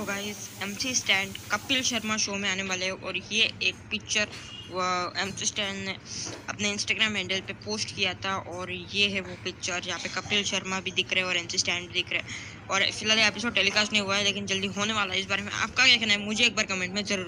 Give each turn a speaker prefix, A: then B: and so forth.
A: देखो guys M C Stan Kapil Sharma show में आने वाले और ये एक पिक्चर एम सी स्टैंड ने अपने इंस्टाग्राम हैंडल पे पोस्ट किया था और ये है वो पिक्चर जहाँ पे कपिल शर्मा भी दिख रहे और एम सी स्टैंड भी दिख रहे और फ़िलहाल एपिसोड टेलीकास्ट नहीं हुआ है, लेकिन जल्दी होने वाला है। इस बारे में आपका क्या कहना है? मुझे एक बार कमेंट में ज़रूर